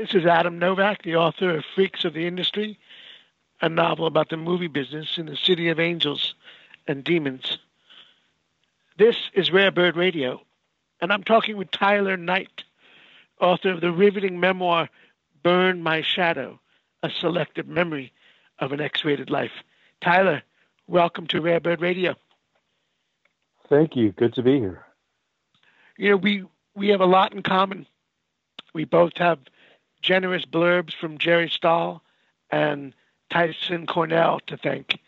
This is Adam Novak, the author of Freaks of the Industry, a novel about the movie business in the city of angels and demons. This is Rare Bird Radio, and I'm talking with Tyler Knight, author of the riveting memoir Burn My Shadow, a selective memory of an X rated life. Tyler, welcome to Rare Bird Radio. Thank you. Good to be here. You know, we, we have a lot in common. We both have generous blurbs from Jerry Stahl and Tyson Cornell to thank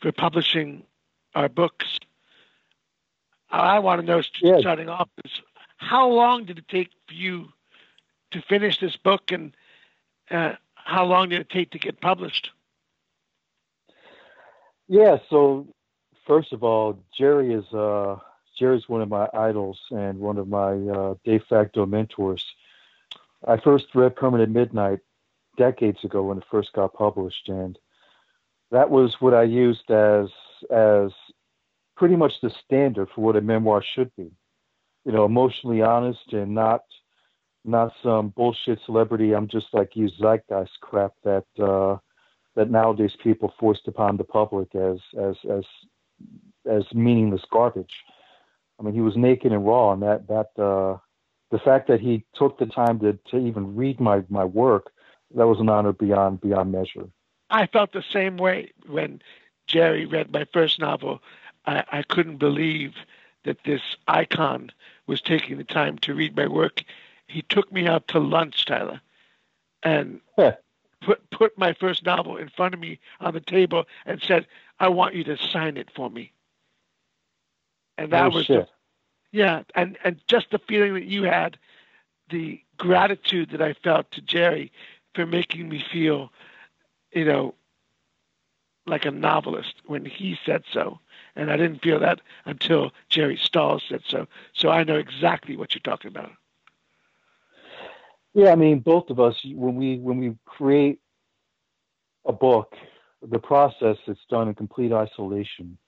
for publishing our books. I want to know, yes. starting off, is how long did it take for you to finish this book, and uh, how long did it take to get published? Yeah, so first of all, Jerry is uh, Jerry's one of my idols and one of my uh, de facto mentors. I first read Permanent Midnight decades ago when it first got published, and that was what I used as as pretty much the standard for what a memoir should be. You know, emotionally honest and not not some bullshit celebrity. I'm just like you zeitgeist crap that uh, that nowadays people forced upon the public as as as as meaningless garbage. I mean, he was naked and raw, and that that uh, the fact that he took the time to, to even read my, my work, that was an honor beyond beyond measure. I felt the same way when Jerry read my first novel. I, I couldn't believe that this icon was taking the time to read my work. He took me out to lunch, Tyler, and put put my first novel in front of me on the table and said, "I want you to sign it for me." And that oh, was the, yeah, and and just the feeling that you had, the gratitude that I felt to Jerry for making me feel, you know, like a novelist when he said so. And I didn't feel that until Jerry Stahl said so. So I know exactly what you're talking about. Yeah, I mean, both of us when we when we create a book, the process is done in complete isolation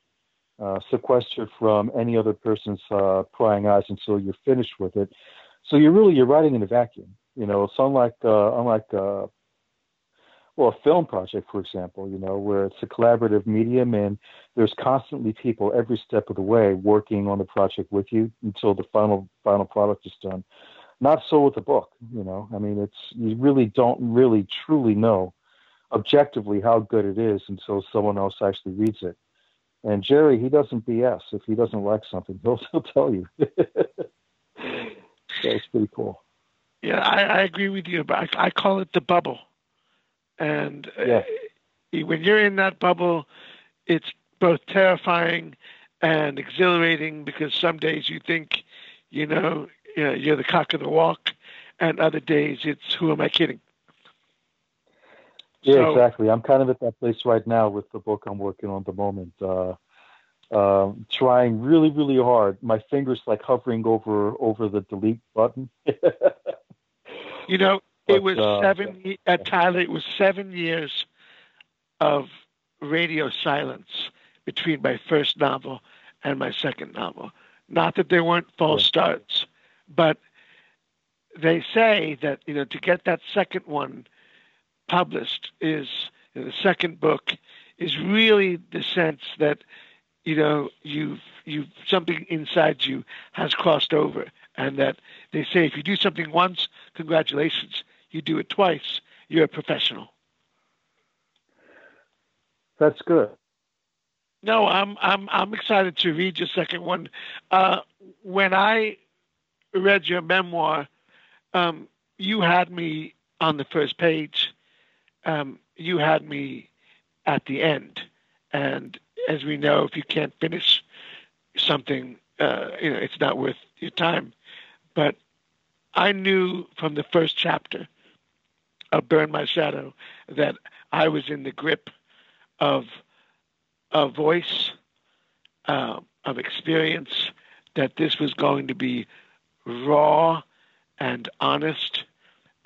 uh, sequestered from any other person's uh, prying eyes until you're finished with it. So you're really you're writing in a vacuum. You know, it's unlike uh, unlike uh, well a film project, for example. You know, where it's a collaborative medium and there's constantly people every step of the way working on the project with you until the final final product is done. Not so with a book. You know, I mean, it's you really don't really truly know objectively how good it is until someone else actually reads it. And Jerry, he doesn't BS. If he doesn't like something, he'll, he'll tell you. so it's pretty cool. Yeah, I, I agree with you. But I, I call it the bubble. And yeah. uh, when you're in that bubble, it's both terrifying and exhilarating because some days you think, you know, you're the cock of the walk, and other days it's who am I kidding? Yeah, so, exactly. I'm kind of at that place right now with the book I'm working on at the moment. Uh, uh, trying really, really hard. My fingers like hovering over over the delete button. you know, but, it was uh, seven at uh, Tyler. It was seven years of radio silence between my first novel and my second novel. Not that there weren't false starts, but they say that you know to get that second one published is the second book is really the sense that you know you've you something inside you has crossed over and that they say if you do something once congratulations you do it twice you're a professional. That's good. No i'm i'm i'm excited to read your second one. Uh, when i read your memoir um, you had me on the first page um, you had me at the end. And as we know, if you can't finish something, uh, you know, it's not worth your time. But I knew from the first chapter of Burn My Shadow that I was in the grip of a voice, uh, of experience, that this was going to be raw and honest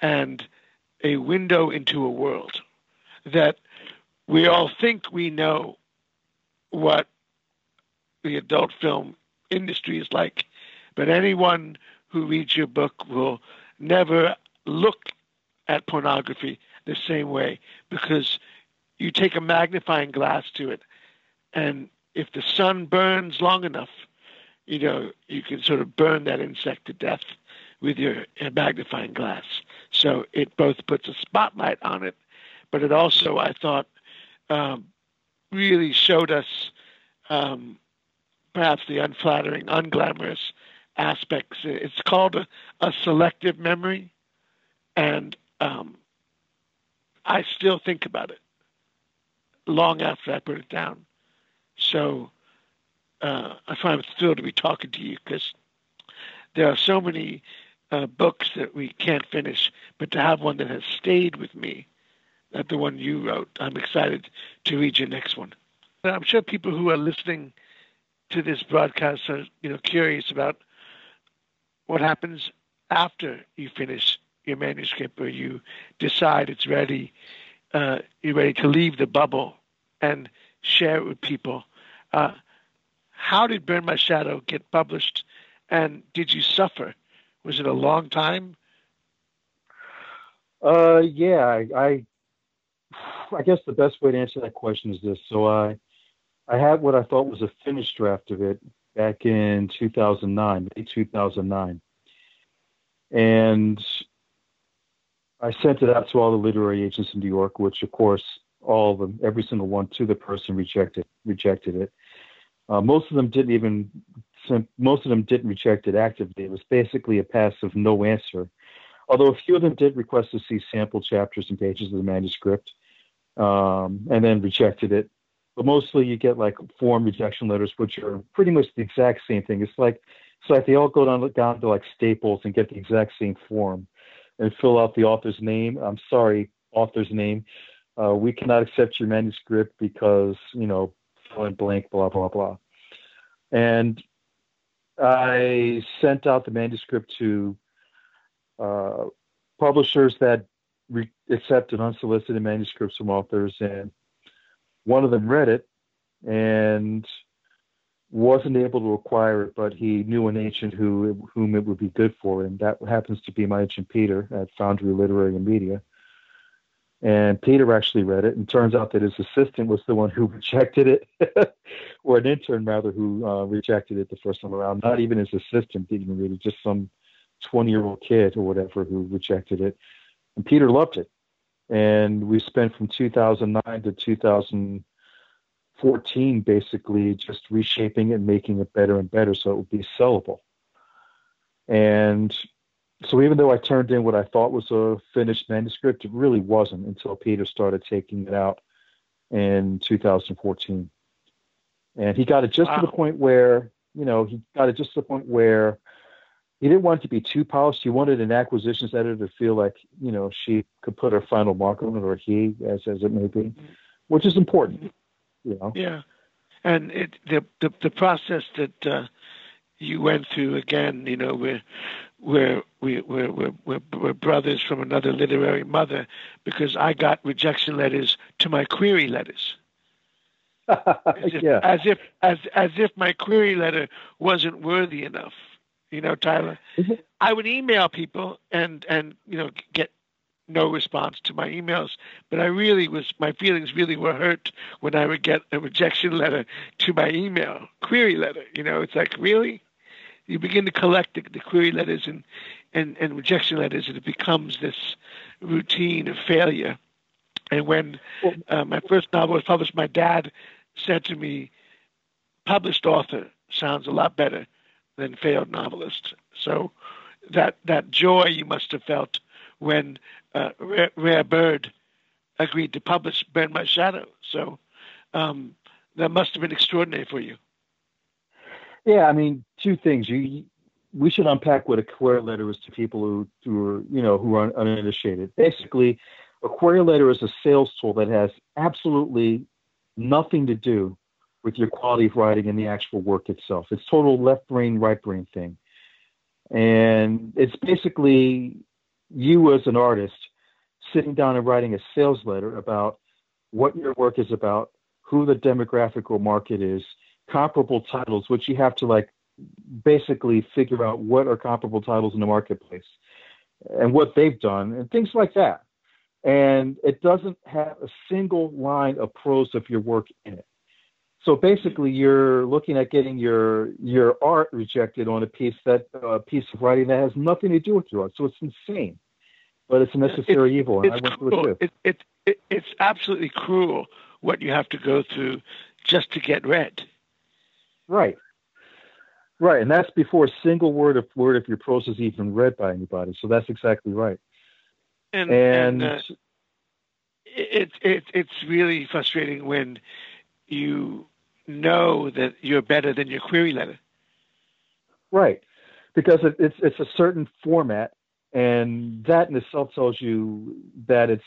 and a window into a world that we all think we know what the adult film industry is like, but anyone who reads your book will never look at pornography the same way because you take a magnifying glass to it, and if the sun burns long enough, you know, you can sort of burn that insect to death with your magnifying glass. So it both puts a spotlight on it, but it also, I thought, um, really showed us um, perhaps the unflattering, unglamorous aspects. It's called a, a selective memory, and um, I still think about it long after I put it down. So uh, I find it thrilled to be talking to you because there are so many uh, books that we can't finish, but to have one that has stayed with me, that the one you wrote, I'm excited to read your next one. I'm sure people who are listening to this broadcast are, you know, curious about what happens after you finish your manuscript or you decide it's ready, uh, you're ready to leave the bubble and share it with people. Uh, how did Burn My Shadow get published, and did you suffer? Was it a long time? Uh, yeah, I, I, I guess the best way to answer that question is this. So I, I had what I thought was a finished draft of it back in 2009, May 2009, and I sent it out to all the literary agents in New York, which of course all of them, every single one to the person rejected rejected it. Uh, most of them didn't even most of them didn't reject it actively. It was basically a passive no answer. Although a few of them did request to see sample chapters and pages of the manuscript, um, and then rejected it. But mostly, you get like form rejection letters, which are pretty much the exact same thing. It's like it's like they all go down down to like Staples and get the exact same form, and fill out the author's name. I'm sorry, author's name. Uh, we cannot accept your manuscript because you know fill in blank, blah blah blah. And I sent out the manuscript to uh, publishers that re- accepted unsolicited manuscripts from authors, and one of them read it and wasn't able to acquire it, but he knew an agent who whom it would be good for, and that happens to be my agent Peter at Foundry Literary and Media. And Peter actually read it, and turns out that his assistant was the one who rejected it, or an intern rather, who uh, rejected it the first time around. Not even his assistant didn't even read it, just some 20 year old kid or whatever who rejected it. And Peter loved it. And we spent from 2009 to 2014 basically just reshaping it making it better and better so it would be sellable. And so even though I turned in what I thought was a finished manuscript, it really wasn't until Peter started taking it out in 2014. And he got it just wow. to the point where, you know, he got it just to the point where he didn't want it to be too polished. He wanted an acquisitions editor to feel like, you know, she could put her final mark on it, or he, as as it may be, mm-hmm. which is important, you know. Yeah, and it the the, the process that uh, you went through again, you know, where we're, we, we're, we're, we're, we're brothers from another literary mother because I got rejection letters to my query letters. as, if, yeah. as if as as if my query letter wasn't worthy enough. You know, Tyler. Mm-hmm. I would email people and and you know get no response to my emails, but I really was my feelings really were hurt when I would get a rejection letter to my email query letter. You know, it's like really you begin to collect the, the query letters and, and, and rejection letters, and it becomes this routine of failure. And when uh, my first novel was published, my dad said to me, "Published author sounds a lot better than failed novelist." So that that joy you must have felt when uh, Rare, Rare, Bird agreed to publish Burn My Shadow. So um, that must have been extraordinary for you. Yeah, I mean, two things. You, we should unpack what a query letter is to people who, who are, you know, who are uninitiated. Basically, a query letter is a sales tool that has absolutely nothing to do with your quality of writing and the actual work itself. It's total left brain, right brain thing. And it's basically you as an artist sitting down and writing a sales letter about what your work is about, who the demographic or market is, comparable titles, which you have to like basically figure out what are comparable titles in the marketplace. and what they've done and things like that. And it doesn't have a single line of prose of your work in it. So basically, you're looking at getting your your art rejected on a piece that uh, piece of writing that has nothing to do with your art. So it's insane, but it's a necessary it's, evil, and I went through it too. It, it, it's absolutely cruel what you have to go through just to get read. Right. Right, and that's before a single word of word of your prose is even read by anybody. So that's exactly right. And, and, and uh, it, it, it's really frustrating when you know that you're better than your query letter. Right, because it, it's it's a certain format, and that in itself tells you that it's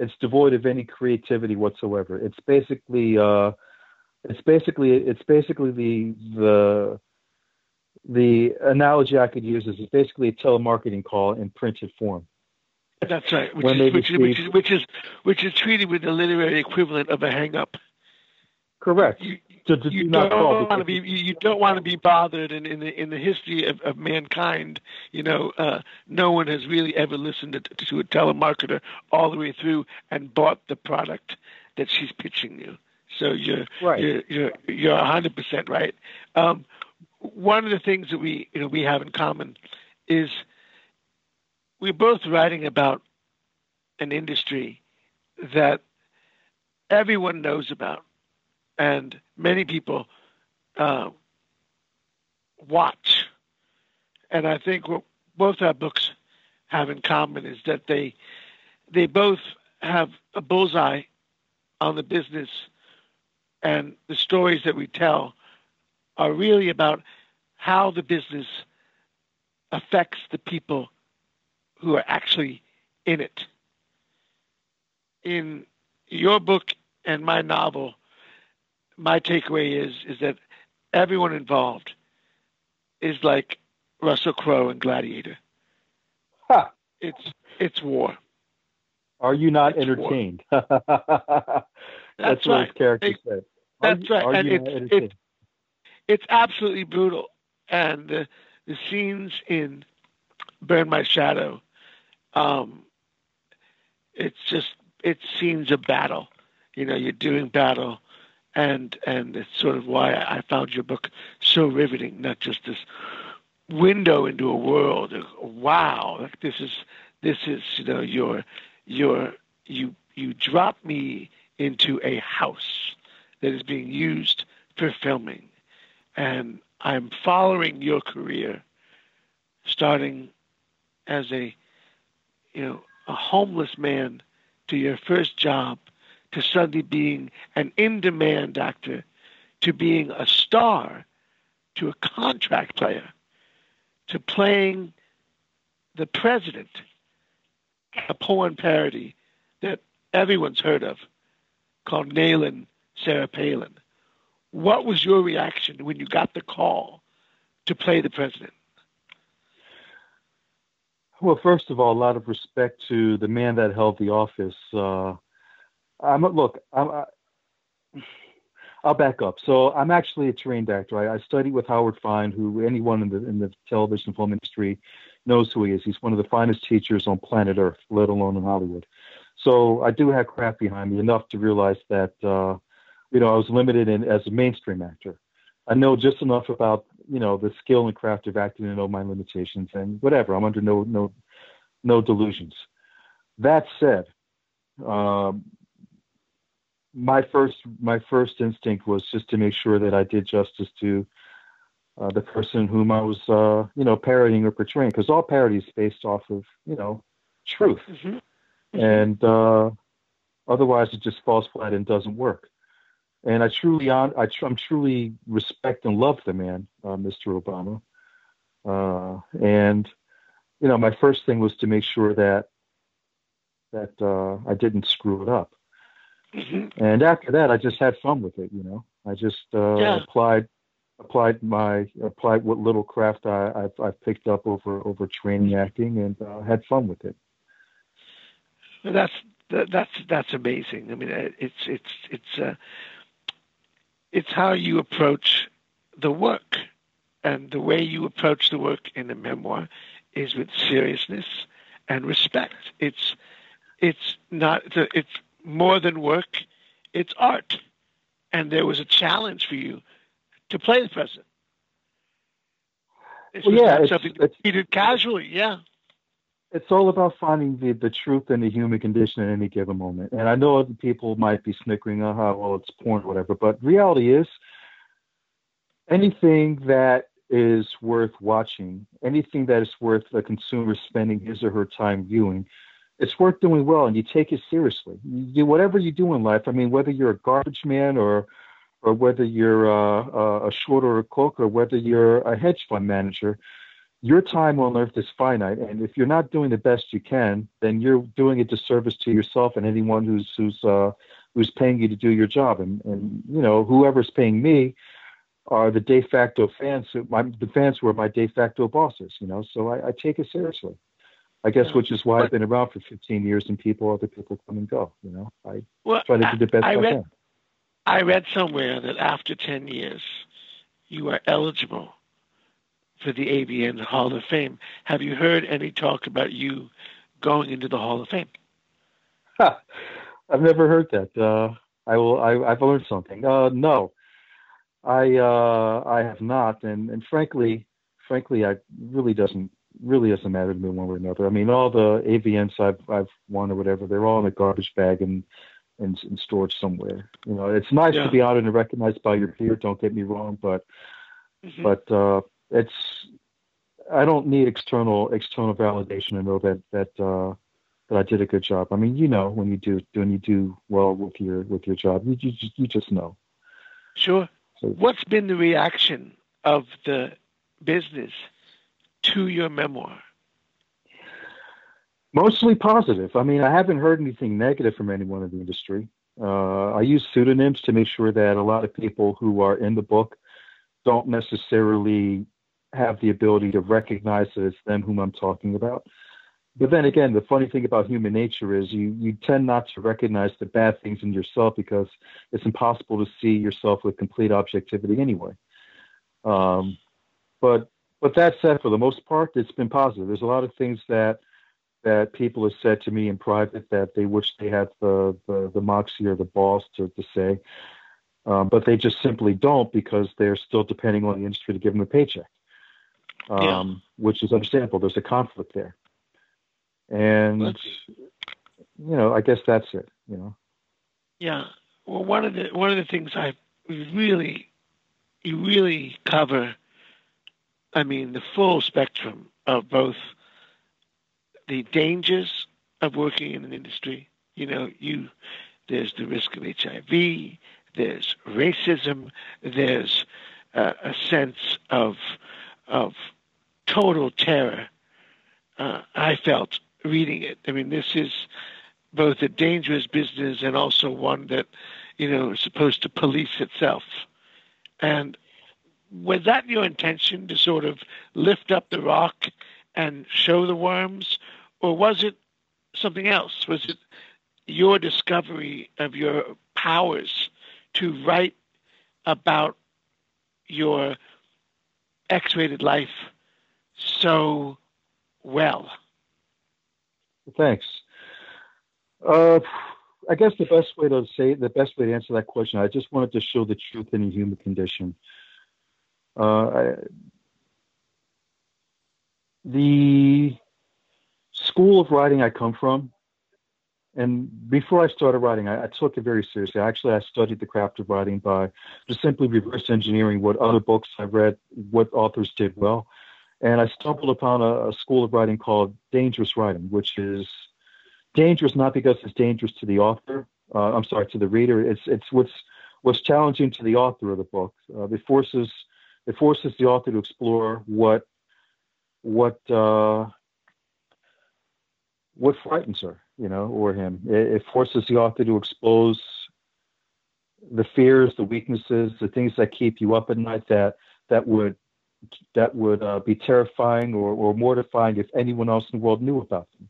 it's devoid of any creativity whatsoever. It's basically uh, it's basically it's basically the the the analogy I could use is it's basically a telemarketing call in printed form. That's right, which, is, which, receive, which, is, which is which is treated with the literary equivalent of a hang up. Correct. You, to, to you do don't want to be you don't want to be bothered in, in the in the history of, of mankind you know uh, no one has really ever listened to, to, a telemarketer all the way through and bought the product that she's pitching you so you're right. you're you're you're 100% right um, one of the things that we you know we have in common is we're both writing about an industry that everyone knows about and many people uh, watch. And I think what both our books have in common is that they they both have a bullseye on the business, and the stories that we tell are really about how the business affects the people who are actually in it. In your book and my novel, my takeaway is is that everyone involved is like Russell Crowe and Gladiator. Huh. It's it's war. Are you not it's entertained? that's, that's what right. his character said. That's you, right. And it's, it's, it's absolutely brutal. And the, the scenes in Burn My Shadow, um, it's just, it's scenes of battle. You know, you're doing battle and and it's sort of why I found your book so riveting. Not just this window into a world. Of, Wow, like this is this is you know your your you you drop me into a house that is being used for filming, and I'm following your career, starting as a you know a homeless man to your first job to suddenly being an in demand actor to being a star to a contract player to playing the president, a porn parody that everyone's heard of called Nayland Sarah Palin. What was your reaction when you got the call to play the president? Well, first of all, a lot of respect to the man that held the office. Uh, I'm look. I'm, I, will back up. So I'm actually a trained actor. I, I studied with Howard Fine, who anyone in the in the television film industry knows who he is. He's one of the finest teachers on planet Earth, let alone in Hollywood. So I do have craft behind me enough to realize that uh, you know I was limited in as a mainstream actor. I know just enough about you know the skill and craft of acting to know my limitations and whatever. I'm under no no no delusions. That said, um, my first my first instinct was just to make sure that I did justice to uh, the person whom I was uh, you know parodying or portraying because all parody is based off of you know truth mm-hmm. Mm-hmm. and uh, otherwise it just falls flat and doesn't work and I truly on I tr- I'm truly respect and love the man uh, Mr. Obama uh, and you know my first thing was to make sure that that uh, I didn't screw it up Mm-hmm. And after that, I just had fun with it. You know, I just uh, yeah. applied applied my applied what little craft I, have I've picked up over over training acting and uh, had fun with it. That's that's that's amazing. I mean, it's it's it's uh, it's how you approach the work, and the way you approach the work in a memoir is with seriousness and respect. It's it's not it's, it's more than work. It's art, and there was a challenge for you to play the president. This well, yeah, it's, something it's, casually. Yeah, it's all about finding the, the truth in the human condition at any given moment. And I know other people might be snickering, oh, well, it's porn whatever, but reality is anything that is worth watching, anything that is worth the consumer spending his or her time viewing, it's worth doing well and you take it seriously. You do whatever you do in life. I mean, whether you're a garbage man or or whether you're uh, a short or a cloak or whether you're a hedge fund manager, your time on earth is finite. And if you're not doing the best you can, then you're doing a disservice to yourself and anyone who's who's uh, who's paying you to do your job. And and you know whoever's paying me are the de facto fans. My, the fans were my de facto bosses. You know, so I, I take it seriously. I guess, yeah. which is why I've been around for 15 years, and people, other people come and go. You know, I well, try to do the best I, I, read, can. I read somewhere that after 10 years, you are eligible for the AVN Hall of Fame. Have you heard any talk about you going into the Hall of Fame? Huh. I've never heard that. Uh, I will. I, have learned something. Uh, no, I uh, I have not, and and frankly, frankly, I really doesn't really doesn't matter to me one way or another. I mean, all the AVNs I've I've won or whatever, they're all in a garbage bag and and, and stored somewhere. You know, it's nice yeah. to be honored and recognized by your peer. Don't get me wrong, but mm-hmm. but uh, it's I don't need external external validation to know that that uh, that I did a good job. I mean, you know, when you do when you do well with your with your job, you you, you just know. Sure. So, What's been the reaction of the business to your memoir? Mostly positive. I mean, I haven't heard anything negative from anyone in the industry. Uh, I use pseudonyms to make sure that a lot of people who are in the book don't necessarily have the ability to recognize that it's them whom I'm talking about. But then again, the funny thing about human nature is you, you tend not to recognize the bad things in yourself because it's impossible to see yourself with complete objectivity anyway. Um, but but that said, for the most part, it's been positive. There's a lot of things that that people have said to me in private that they wish they had the the, the moxie or the balls to, to say, um, but they just simply don't because they're still depending on the industry to give them a paycheck, um, yeah. which is understandable. There's a conflict there, and you know, I guess that's it. You know. Yeah. Well, one of the one of the things I really, you really cover I mean, the full spectrum of both the dangers of working in an industry. You know, you there's the risk of HIV, there's racism, there's uh, a sense of of total terror. Uh, I felt reading it. I mean, this is both a dangerous business and also one that you know is supposed to police itself. And was that your intention to sort of lift up the rock and show the worms, or was it something else? Was it your discovery of your powers to write about your X-rated life so well? Thanks. Uh, I guess the best way to say the best way to answer that question, I just wanted to show the truth in the human condition. Uh, the school of writing I come from, and before I started writing, I, I, took it very seriously. Actually, I studied the craft of writing by just simply reverse engineering what other books I read, what authors did well. And I stumbled upon a, a school of writing called dangerous writing, which is dangerous not because it's dangerous to the author. Uh, I'm sorry, to the reader. It's it's what's what's challenging to the author of the book. Uh, it forces it forces the author to explore what what uh, what frightens her, you know, or him. It, it, forces the author to expose the fears, the weaknesses, the things that keep you up at night that that would that would uh, be terrifying or, or mortifying if anyone else in the world knew about them.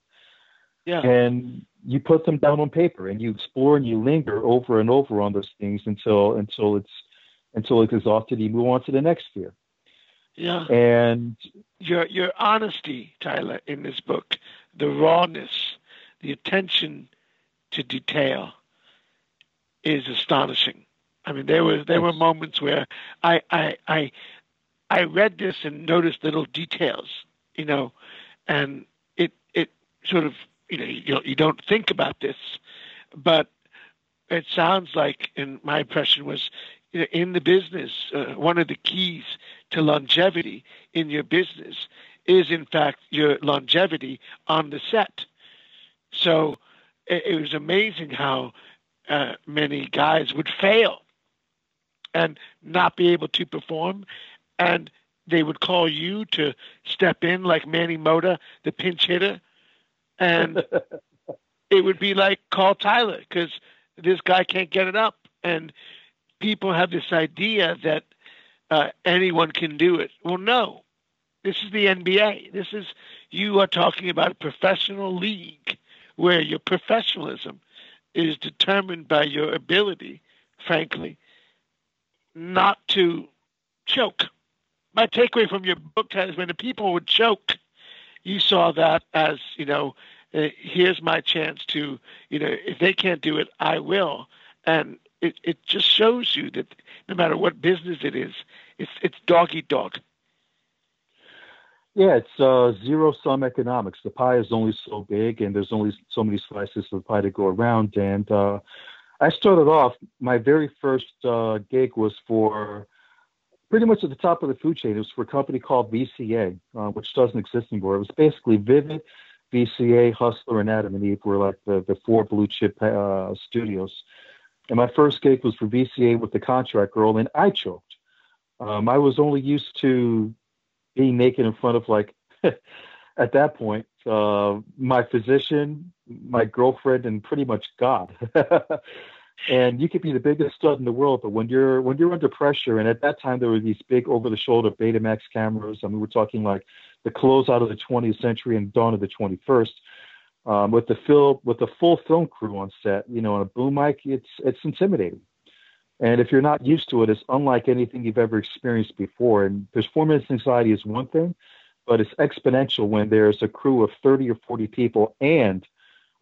Yeah. And you put them down on paper and you explore and you linger over and over on those things until until it's until it's exhausted, you move on to the next fear. Yeah. And your your honesty, Tyler, in this book, the rawness, the attention to detail is astonishing. I mean, there was there were moments where I I I I read this and noticed little details, you know, and it it sort of you know you you don't think about this, but it sounds like, and my impression was, you know, in the business, uh, one of the keys to longevity in your business is, in fact, your longevity on the set. So it, it was amazing how uh, many guys would fail and not be able to perform, and they would call you to step in like Manny Mota, the pinch hitter, and it would be like call Tyler because this guy can't get it up, and people have this idea that uh, anyone can do it. Well, no, this is the NBA. This is you are talking about a professional league where your professionalism is determined by your ability, frankly, not to choke. My takeaway from your book is when the people would choke, you saw that as, you know, uh, here's my chance to, you know, if they can't do it, I will. And it, it just shows you that no matter what business it is, it's it's dog eat dog. Yeah, it's uh, zero sum economics. The pie is only so big, and there's only so many slices of the pie to go around. And uh, I started off, my very first uh, gig was for pretty much at the top of the food chain. It was for a company called VCA, uh, which doesn't exist anymore. It was basically Vivid, VCA, Hustler, and Adam and Eve were like the, the four blue chip uh, studios. And my first gig was for VCA with the contract girl, and I choked. Um, I was only used to being naked in front of like, at that point, uh, my physician, my girlfriend, and pretty much God. and you could be the biggest stud in the world, but when you're when you're under pressure, and at that time there were these big over-the-shoulder Betamax cameras. I mean, we're talking like the close out of the 20th century and dawn of the 21st um, with the film with the full film crew on set, you know, on a boom mic, it's it's intimidating. And if you're not used to it, it's unlike anything you've ever experienced before. And performance anxiety is one thing, but it's exponential when there's a crew of 30 or 40 people and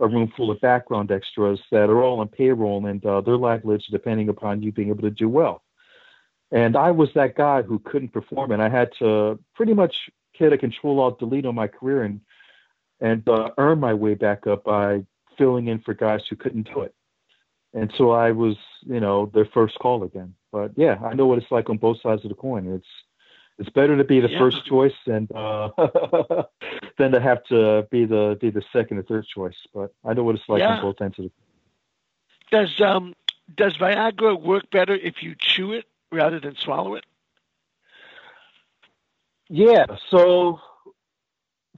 a room full of background extras that are all on payroll and uh, their livelihoods depending upon you being able to do well. And I was that guy who couldn't perform, and I had to pretty much hit a control alt delete on my career and and uh, earn my way back up by filling in for guys who couldn't do it. And so I was, you know, their first call again. But yeah, I know what it's like on both sides of the coin. It's it's better to be the yeah. first choice and uh, than to have to be the be the second or third choice. But I know what it's like yeah. on both ends of the. Does um does Viagra work better if you chew it rather than swallow it? Yeah. So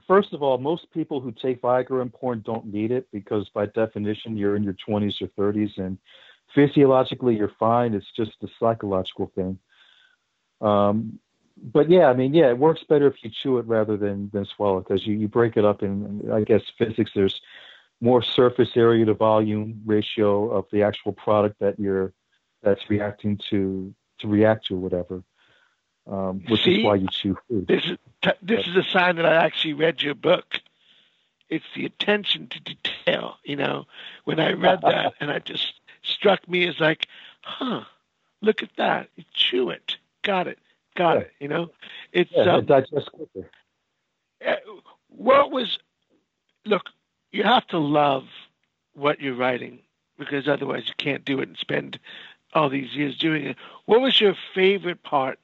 first of all, most people who take Viagra and porn don't need it because by definition you're in your 20s or 30s and physiologically you're fine. It's just a psychological thing. Um, but yeah, I mean, yeah, it works better if you chew it rather than than swallow because you, you break it up in, I guess, physics. There's more surface area to volume ratio of the actual product that you're that's reacting to to react to whatever um, which See, is why you chew food. This is this is a sign that I actually read your book. It's the attention to detail. You know, when I read that, and it just struck me as like, huh, look at that. You chew it. Got it. Got yeah. it. You know, it's yeah, um, it digests quicker. Uh, what was? Look, you have to love what you're writing because otherwise you can't do it and spend all these years doing it. What was your favorite part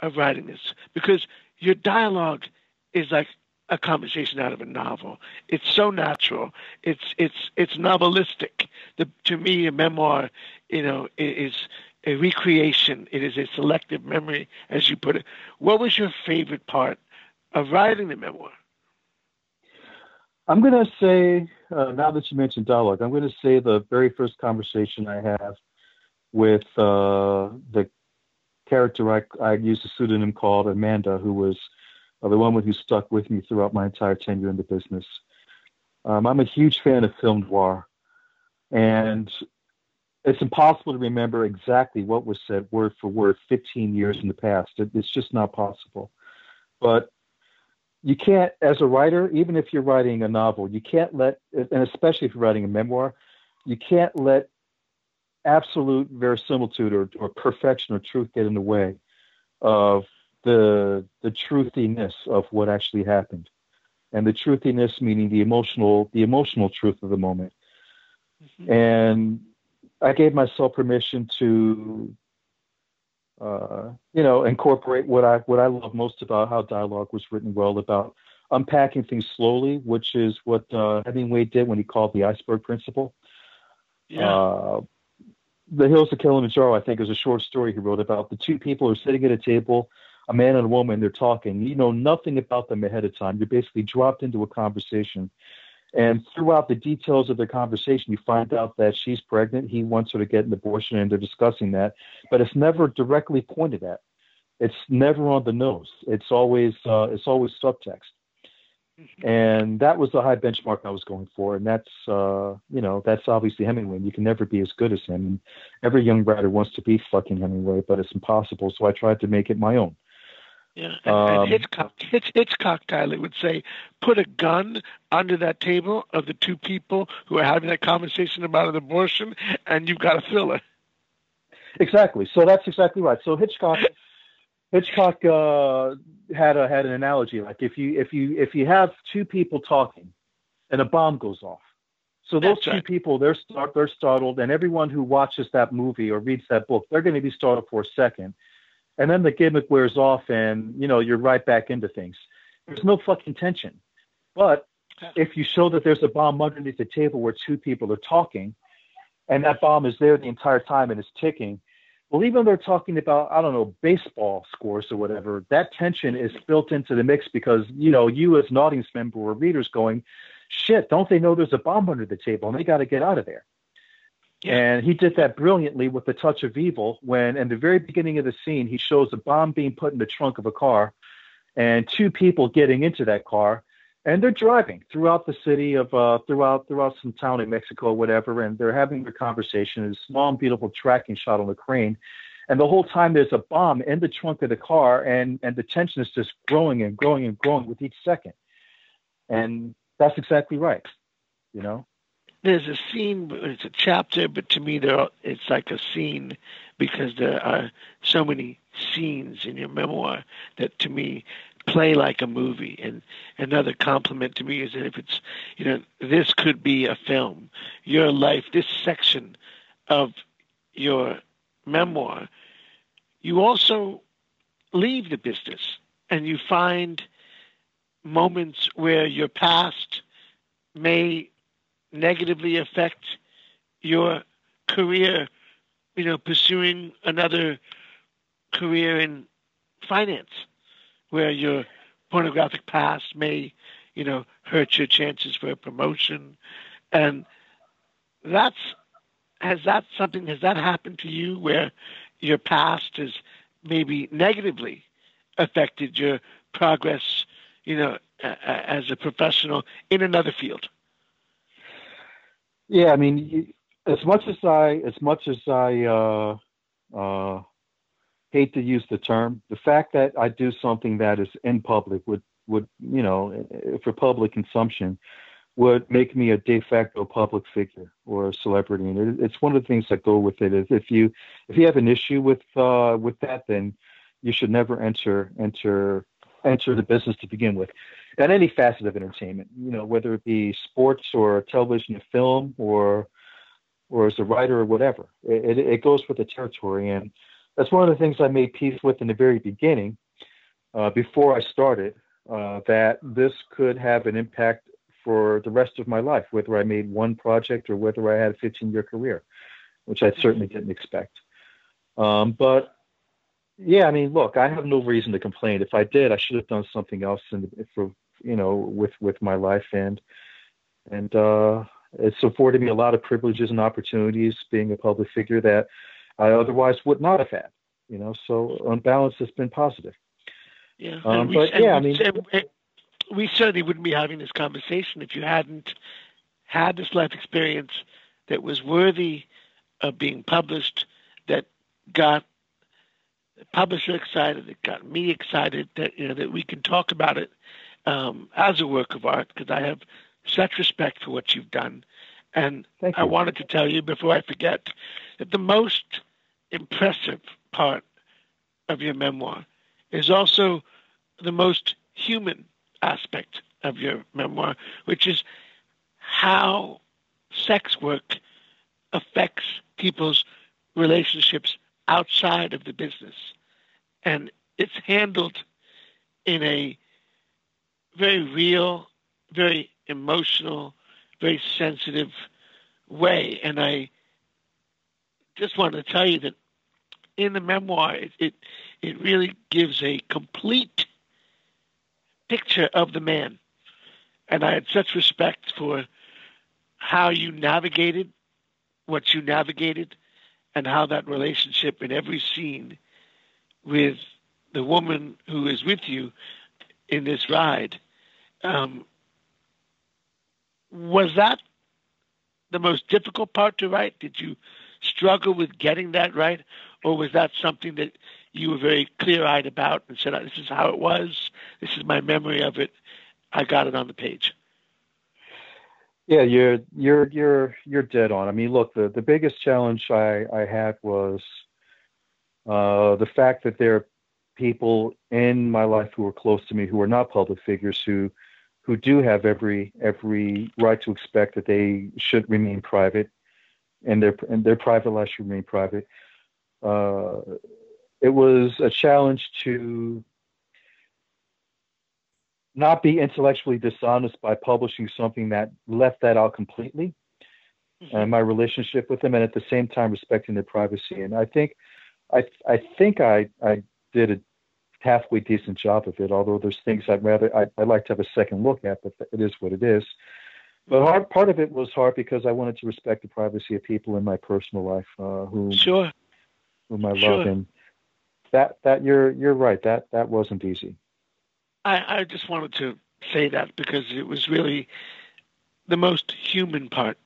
of writing this because your dialogue is like a conversation out of a novel. It's so natural. It's it's it's novelistic. The, to me, a memoir, you know, is a recreation. It is a selective memory, as you put it. What was your favorite part of writing the memoir? I'm going to say, uh, now that you mentioned dialogue, I'm going to say the very first conversation I have with uh, the character I, I used a pseudonym called Amanda, who was uh, the woman who stuck with me throughout my entire tenure in the business. Um, I'm a huge fan of film noir, and it's impossible to remember exactly what was said word for word 15 years in the past. It, it's just not possible. but you can't, as a writer, even if you're writing a novel, you can't let, and especially if you're writing a memoir, you can't let absolute verisimilitude or, or perfection or truth get in the way of the the truthiness of what actually happened, and the truthiness meaning the emotional the emotional truth of the moment. Mm-hmm. And I gave myself permission to, uh, you know, incorporate what I what I love most about how dialogue was written well about unpacking things slowly, which is what uh, Hemingway did when he called the iceberg principle. Yeah. Uh, the Hills of Kilimanjaro, I think, is a short story he wrote about the two people are sitting at a table a man and a woman, they're talking. You know nothing about them ahead of time. You're basically dropped into a conversation. And throughout the details of their conversation, you find out that she's pregnant. He wants her to get an abortion, and they're discussing that. But it's never directly pointed at. It's never on the nose. It's always uh, it's always subtext. Mm-hmm. And that was the high benchmark I was going for, and that's uh, you know that's obviously Hemingway. You can never be as good as him. And every young writer wants to be fucking Hemingway, but it's impossible. So I tried to make it my own. Yeah, and, um, and Hitchcock, Hitch, Hitchcock, Tyler would say, put a gun under that table of the two people who are having that conversation about an abortion, and you've got a thriller. Exactly. So that's exactly right. So Hitchcock, Hitchcock uh, had a had an analogy like if you if you if you have two people talking, and a bomb goes off. So those that's two right. people, they're start, they're startled, and everyone who watches that movie or reads that book, they're going to be startled for a second and then the gimmick wears off and you know you're right back into things. There's no fucking tension. But if you show that there's a bomb underneath the table where two people are talking and that bomb is there the entire time and it's ticking well even though they're talking about i don't know baseball scores or whatever that tension is built into the mix because you know you as an audience member or readers going shit don't they know there's a bomb under the table and they got to get out of there. And he did that brilliantly with the touch of evil when, in the very beginning of the scene, he shows a bomb being put in the trunk of a car and two people getting into that car. And they're driving throughout the city of, uh, throughout, throughout some town in Mexico or whatever. And they're having their conversation. It's a small and beautiful tracking shot on the crane. And the whole time there's a bomb in the trunk of the car and, and the tension is just growing and growing and growing with each second. And that's exactly right. You know? There's a scene, it's a chapter, but to me, there are, it's like a scene because there are so many scenes in your memoir that to me play like a movie. And another compliment to me is that if it's, you know, this could be a film, your life, this section of your memoir, you also leave the business and you find moments where your past may negatively affect your career, you know, pursuing another career in finance, where your pornographic past may, you know, hurt your chances for a promotion. And that's, has that something, has that happened to you where your past has maybe negatively affected your progress, you know, as a professional in another field? Yeah, I mean, as much as I, as much as I uh, uh, hate to use the term, the fact that I do something that is in public would, would you know, for public consumption, would make me a de facto public figure or a celebrity, and it, it's one of the things that go with it. Is if you if you have an issue with uh, with that, then you should never enter enter enter the business to begin with at any facet of entertainment, you know, whether it be sports or television or film or or as a writer or whatever. It, it, goes with the territory. And that's one of the things I made peace with in the very beginning, uh, before I started, uh, that this could have an impact for the rest of my life, whether I made one project or whether I had a 15 year career, which I certainly didn't expect. Um, but yeah, I mean, look, I have no reason to complain. If I did, I should have done something else in, for you know with with my life and and uh, it's afforded me a lot of privileges and opportunities being a public figure that I otherwise would not have had. You know, so on balance, it's been positive. Yeah, um, we, but yeah, I mean, we certainly wouldn't be having this conversation if you hadn't had this life experience that was worthy of being published, that got publisher excited. It got me excited that you know that we can talk about it um, as a work of art because I have such respect for what you've done. And I wanted to tell you before I forget that the most impressive part of your memoir is also the most human aspect of your memoir, which is how sex work affects people's relationships outside of the business. And it's handled in a very real, very emotional, very sensitive way. And I just wanted to tell you that in the memoir, it, it, it really gives a complete picture of the man. And I had such respect for how you navigated what you navigated and how that relationship in every scene with the woman who is with you in this ride um, was that the most difficult part to write? Did you struggle with getting that right, or was that something that you were very clear-eyed about and said, "This is how it was. This is my memory of it. I got it on the page." Yeah, you're you're you're you're dead on. I mean, look, the the biggest challenge I I had was uh, the fact that there are people in my life who are close to me who are not public figures who who do have every every right to expect that they should remain private and their and their private life should remain private. Uh, it was a challenge to not be intellectually dishonest by publishing something that left that out completely mm-hmm. and my relationship with them and at the same time respecting their privacy. And i think i i think i i did a halfway decent job of it although there's things i'd rather I, would like to have a second look at but it is what it is. But hard, part of it was hard because i wanted to respect the privacy of people in my personal life uh, whom sure. whom i sure. love and that that you're you're right. That that wasn't easy I, I just wanted to say that because it was really the most human part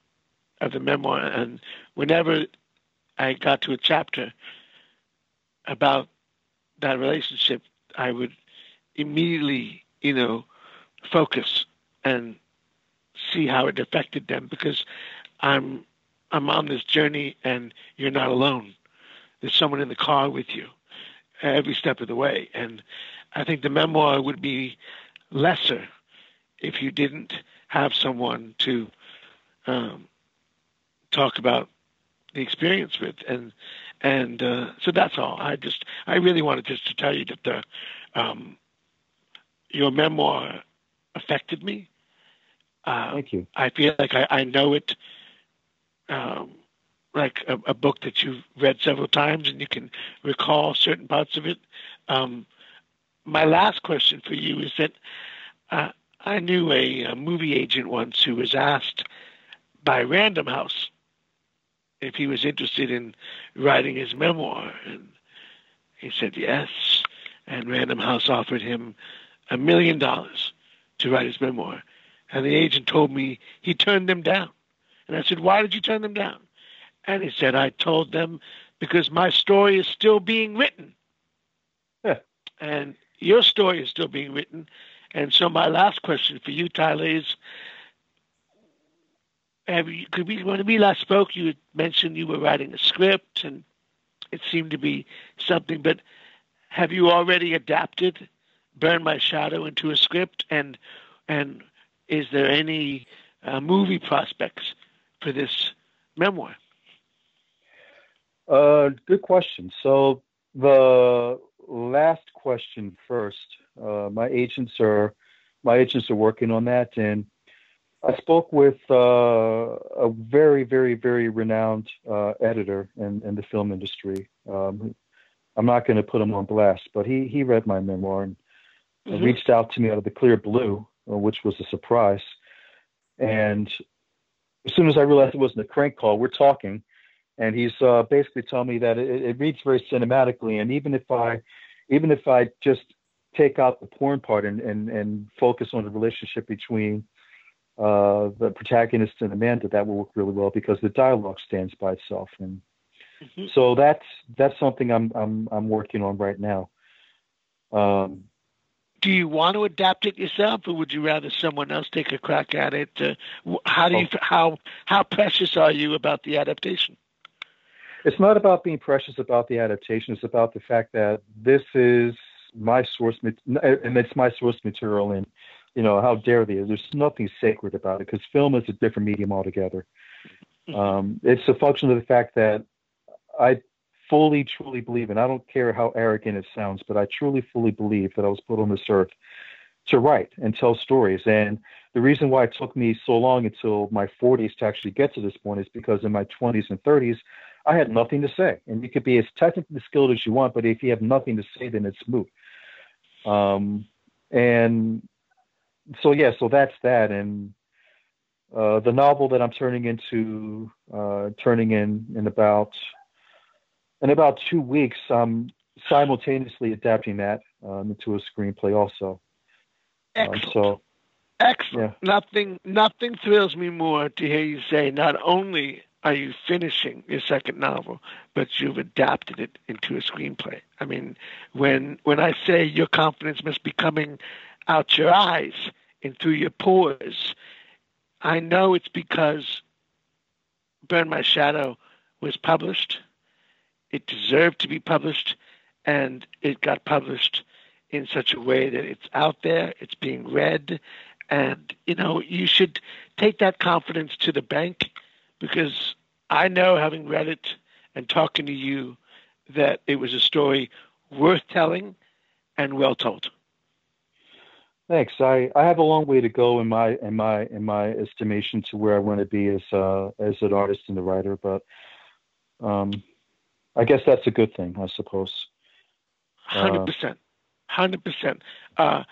of the memoir. And whenever I got to a chapter about that relationship, I would immediately, you know, focus and see how it affected them because I'm I'm on this journey and you're not alone. There's someone in the car with you every step of the way. And I think the memoir would be lesser if you didn't have someone to um, talk about the experience with, and and uh, so that's all. I just I really wanted just to tell you that the um, your memoir affected me. Uh, Thank you. I feel like I, I know it um, like a, a, book that you've read several times and you can recall certain parts of it. Um, my last question for you is that uh, I knew a, a, movie agent once who was asked by Random House if he was interested in writing his memoir, and he said yes. And Random House offered him a million dollars to write his memoir, and the agent told me he turned them down. And I said, "Why did you turn them down?" And he said, "I told them because my story is still being written." Yeah. And your story is still being written. And so my last question for you, Tyler, is have you, could we, when we last spoke, you mentioned you were writing a script and it seemed to be something, but have you already adapted Burn My Shadow into a script? And, and is there any uh, movie prospects for this memoir? Uh, good question. So the last question first. Uh, my agents are my agents are working on that, and I spoke with uh, a very, very, very renowned uh, editor in, in, the film industry. Um, I'm not going to put him on blast, but he he read my memoir and mm-hmm. reached out to me out of the clear blue, uh, which was a surprise. And as soon as I realized it wasn't a crank call, we're talking, and he's uh, basically telling me that it, it, reads very cinematically, and even if I even if I just take out the porn part and, and, and focus on the relationship between uh, the protagonist and Amanda, that will work really well because the dialogue stands by itself. And Mm-hmm. So that's that's something I'm I'm I'm working on right now. Um, do you want to adapt it yourself, or would you rather someone else take a crack at it? Uh, how do you oh. how how precious are you about the adaptation? It's not about being precious about the adaptation. It's about the fact that this is my source, and it's my source material. And you know, how dare they? There's nothing sacred about it because film is a different medium altogether. Mm-hmm. Um, it's a function of the fact that I fully, truly believe, and I don't care how arrogant it sounds, but I truly, fully believe that I was put on this earth to write and tell stories. And the reason why it took me so long until my 40s to actually get to this point is because in my 20s and 30s, I had nothing to say. And you could be as technically skilled as you want, but if you have nothing to say, then it's moot. Um, and so, yeah, so that's that. And uh, the novel that I'm turning into, uh, turning in in about in about two weeks, I'm simultaneously adapting that um, into a screenplay also. Excellent. Um, so, Excellent. Yeah. Nothing, nothing thrills me more to hear you say not only are you finishing your second novel, but you've adapted it into a screenplay. I mean, when when I say your confidence must be coming out your eyes and through your pores, I know it's because Burn My Shadow was published it deserved to be published, and it got published in such a way that it's out there, it's being read, and you know you should take that confidence to the bank because I know, having read it and talking to you, that it was a story worth telling and well told. Thanks. I, I have a long way to go in my in my in my estimation to where I want to be as uh, as an artist and a writer, but um, I guess that's a good thing, I suppose. Hundred uh, percent, hundred percent. Uh,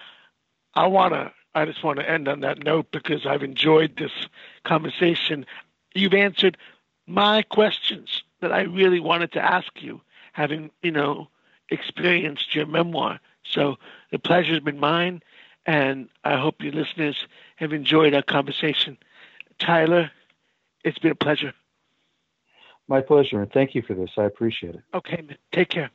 I wanna. I just want to end on that note because I've enjoyed this conversation. You've answered my questions that I really wanted to ask you, having you know experienced your memoir. So the pleasure's been mine, and I hope your listeners have enjoyed our conversation. Tyler, it's been a pleasure. My pleasure, and thank you for this. I appreciate it. Okay, take care.